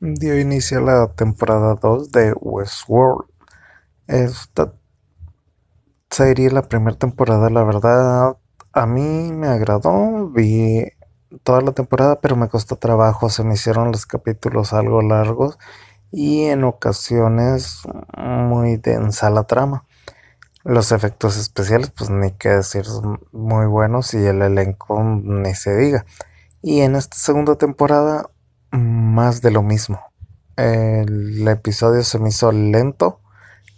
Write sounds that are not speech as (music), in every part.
dio inicio a la temporada 2 de Westworld. Esta serie, la primera temporada, la verdad, a mí me agradó. Vi toda la temporada, pero me costó trabajo. Se me hicieron los capítulos algo largos y en ocasiones muy densa la trama. Los efectos especiales, pues ni qué decir, muy buenos y el elenco ni se diga. Y en esta segunda temporada más de lo mismo. El episodio se me hizo lento,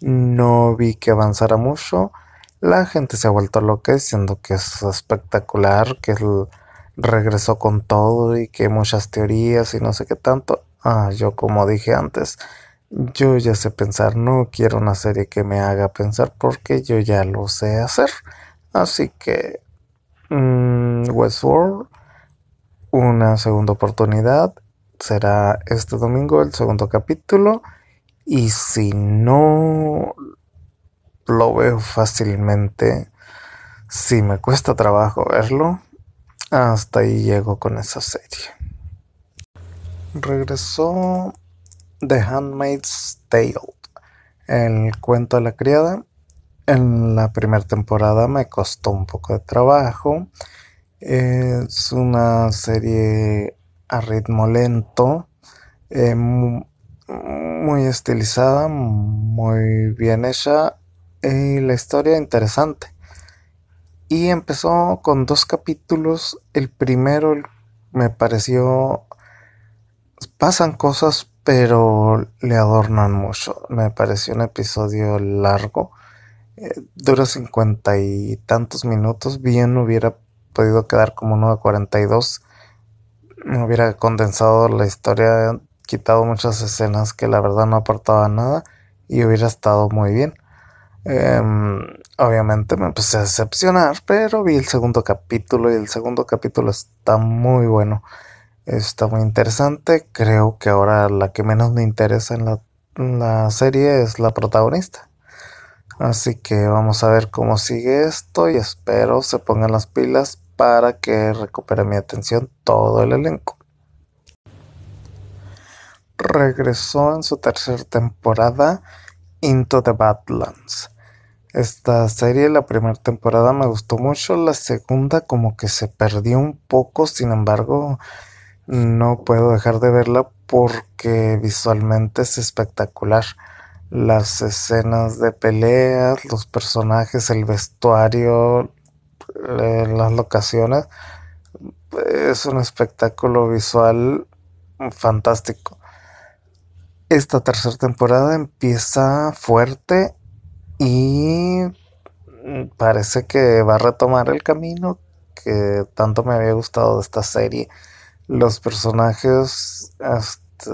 no vi que avanzara mucho. La gente se ha vuelto loca diciendo que es espectacular, que él regresó con todo y que muchas teorías y no sé qué tanto. Ah, yo como dije antes, yo ya sé pensar, no quiero una serie que me haga pensar porque yo ya lo sé hacer. Así que mm, Westworld, una segunda oportunidad será este domingo el segundo capítulo y si no lo veo fácilmente, si me cuesta trabajo verlo, hasta ahí llego con esa serie. Regresó The Handmaid's Tale, el cuento de la criada. En la primera temporada me costó un poco de trabajo. Es una serie a ritmo lento, eh, muy estilizada, muy bien hecha y la historia interesante. Y empezó con dos capítulos. El primero me pareció... Pasan cosas, pero le adornan mucho. Me pareció un episodio largo. Eh, dura cincuenta y tantos minutos. Bien hubiera podido quedar como uno de 42 me hubiera condensado la historia, quitado muchas escenas que la verdad no aportaban nada y hubiera estado muy bien. Em, obviamente me empecé a decepcionar, pero vi el segundo capítulo y el segundo capítulo está muy bueno. Está muy interesante. Creo que ahora la que menos me interesa en la, en la serie es la protagonista. Así que vamos a ver cómo sigue esto y espero se pongan las pilas para que recupere mi atención todo el elenco. Regresó en su tercera temporada Into the Badlands. Esta serie, la primera temporada me gustó mucho, la segunda como que se perdió un poco, sin embargo no puedo dejar de verla porque visualmente es espectacular. Las escenas de peleas, los personajes, el vestuario, las locaciones. Es un espectáculo visual fantástico. Esta tercera temporada empieza fuerte y parece que va a retomar el camino que tanto me había gustado de esta serie. Los personajes este,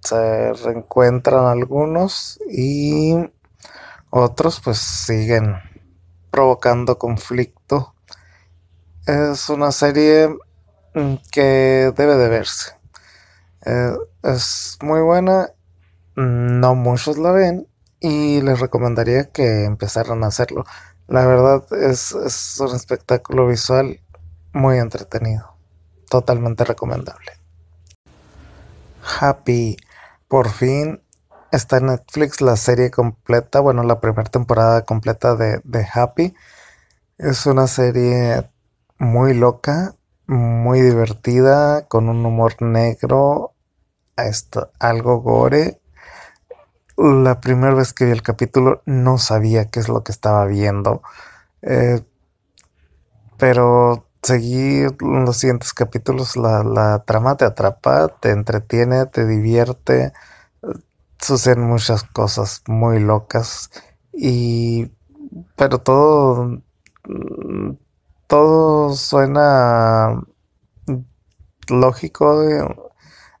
se reencuentran algunos y otros pues siguen provocando conflicto es una serie mm, que debe de verse. Eh, es muy buena, no muchos la ven y les recomendaría que empezaran a hacerlo. La verdad es, es un espectáculo visual muy entretenido, totalmente recomendable. Happy, por fin está en Netflix la serie completa, bueno, la primera temporada completa de, de Happy. Es una serie muy loca, muy divertida, con un humor negro, esto, algo gore. La primera vez que vi el capítulo no sabía qué es lo que estaba viendo, eh, pero seguí los siguientes capítulos, la, la trama te atrapa, te entretiene, te divierte, suceden muchas cosas muy locas y pero todo todo suena lógico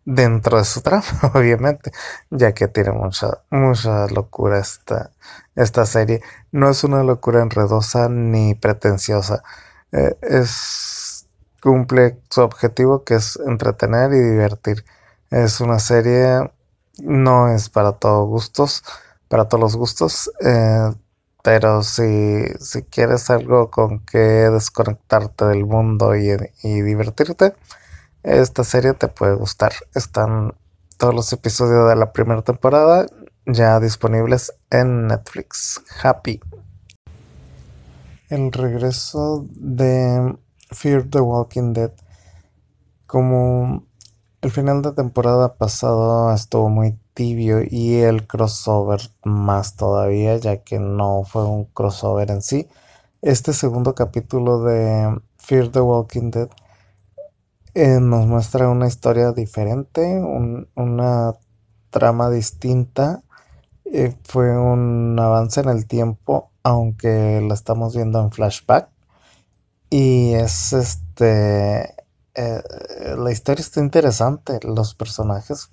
dentro de su trama, (laughs) obviamente, ya que tiene mucha, mucha locura esta, esta serie. No es una locura enredosa ni pretenciosa. Eh, es cumple su objetivo que es entretener y divertir. Es una serie, no es para todos gustos, para todos los gustos. Eh, pero si, si quieres algo con que desconectarte del mundo y, divertirte, esta serie te puede gustar. Están todos los episodios de la primera temporada ya disponibles en Netflix. Happy. El regreso de Fear the Walking Dead. Como el final de temporada pasado estuvo muy tibio y el crossover más todavía, ya que no fue un crossover en sí. Este segundo capítulo de Fear the Walking Dead eh, nos muestra una historia diferente, una trama distinta. Eh, fue un avance en el tiempo, aunque la estamos viendo en flashback. Y es este. Eh, la historia está interesante. Los personajes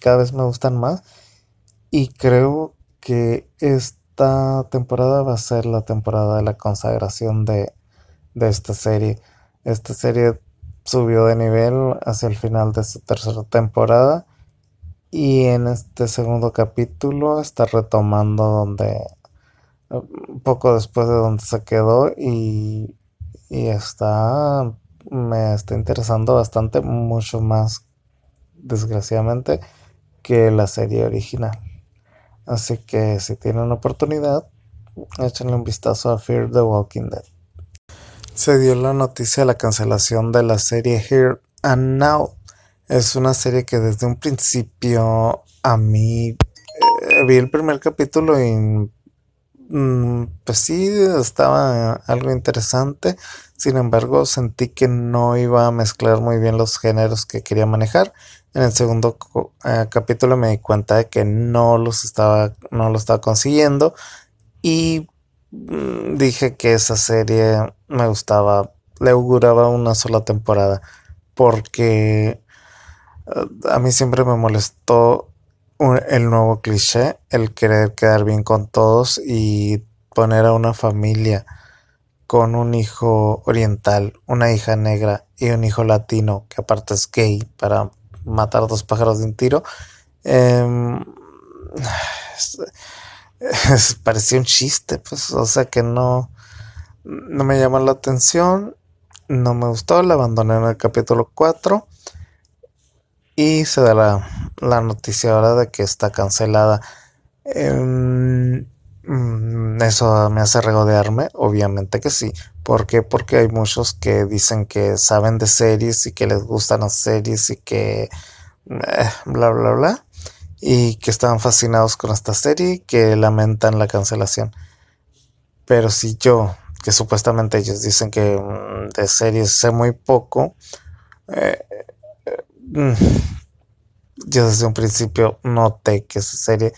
cada vez me gustan más. Y creo que esta temporada va a ser la temporada de la consagración de, de esta serie. Esta serie subió de nivel hacia el final de su tercera temporada y en este segundo capítulo está retomando donde un poco después de donde se quedó y, y está me está interesando bastante mucho más desgraciadamente que la serie original así que si tienen oportunidad échenle un vistazo a Fear the Walking Dead se dio la noticia de la cancelación de la serie Here and Now. Es una serie que desde un principio a mí eh, vi el primer capítulo y pues sí estaba algo interesante. Sin embargo, sentí que no iba a mezclar muy bien los géneros que quería manejar. En el segundo eh, capítulo me di cuenta de que no los estaba no lo estaba consiguiendo y Mm, dije que esa serie me gustaba, le auguraba una sola temporada, porque eh, a mí siempre me molestó el nuevo cliché, el querer quedar bien con todos y poner a una familia con un hijo oriental, una hija negra y un hijo latino, que aparte es gay, para matar dos pájaros de un tiro. Em, parecía un chiste, pues, o sea que no, no me llamó la atención, no me gustó, la abandoné en el capítulo 4 y se da la, noticia ahora de que está cancelada. Em, mm, eso me hace regodearme, obviamente que sí. ¿Por qué? Porque hay muchos que dicen que saben de series y que les gustan las series y que eh, bla bla bla y que estaban fascinados con esta serie y que lamentan la cancelación. Pero si yo, que supuestamente ellos dicen que mm, de series sé muy poco, eh, yo desde un principio noté que esa serie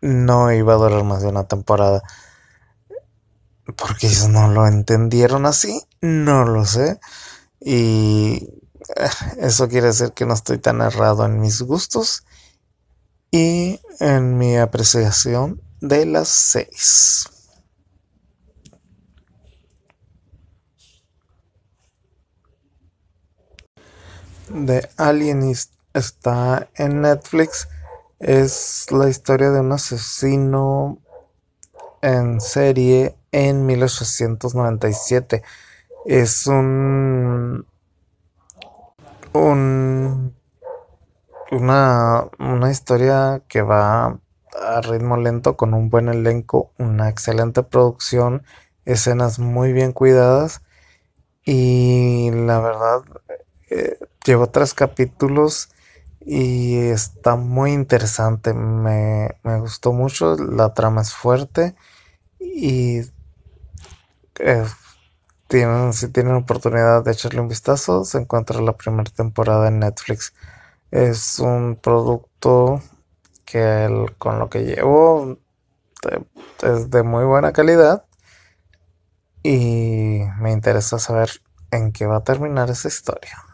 no iba a durar más de una temporada. Porque ellos no lo entendieron así, no lo sé. Y eh, eso quiere decir que no estoy tan errado en mis gustos y en mi apreciación de las seis. De Alienist está en Netflix. Es la historia de un asesino en serie en 1897. Es un un una, una historia que va a ritmo lento con un buen elenco, una excelente producción, escenas muy bien cuidadas y la verdad eh, llevo tres capítulos y está muy interesante, me, me, gustó mucho, la trama es fuerte y eh, tienen, si tienen oportunidad de echarle un vistazo, se encuentra la primera temporada en Netflix. Es un producto que con lo que llevo es de muy buena calidad y me interesa saber en qué va a terminar esa historia.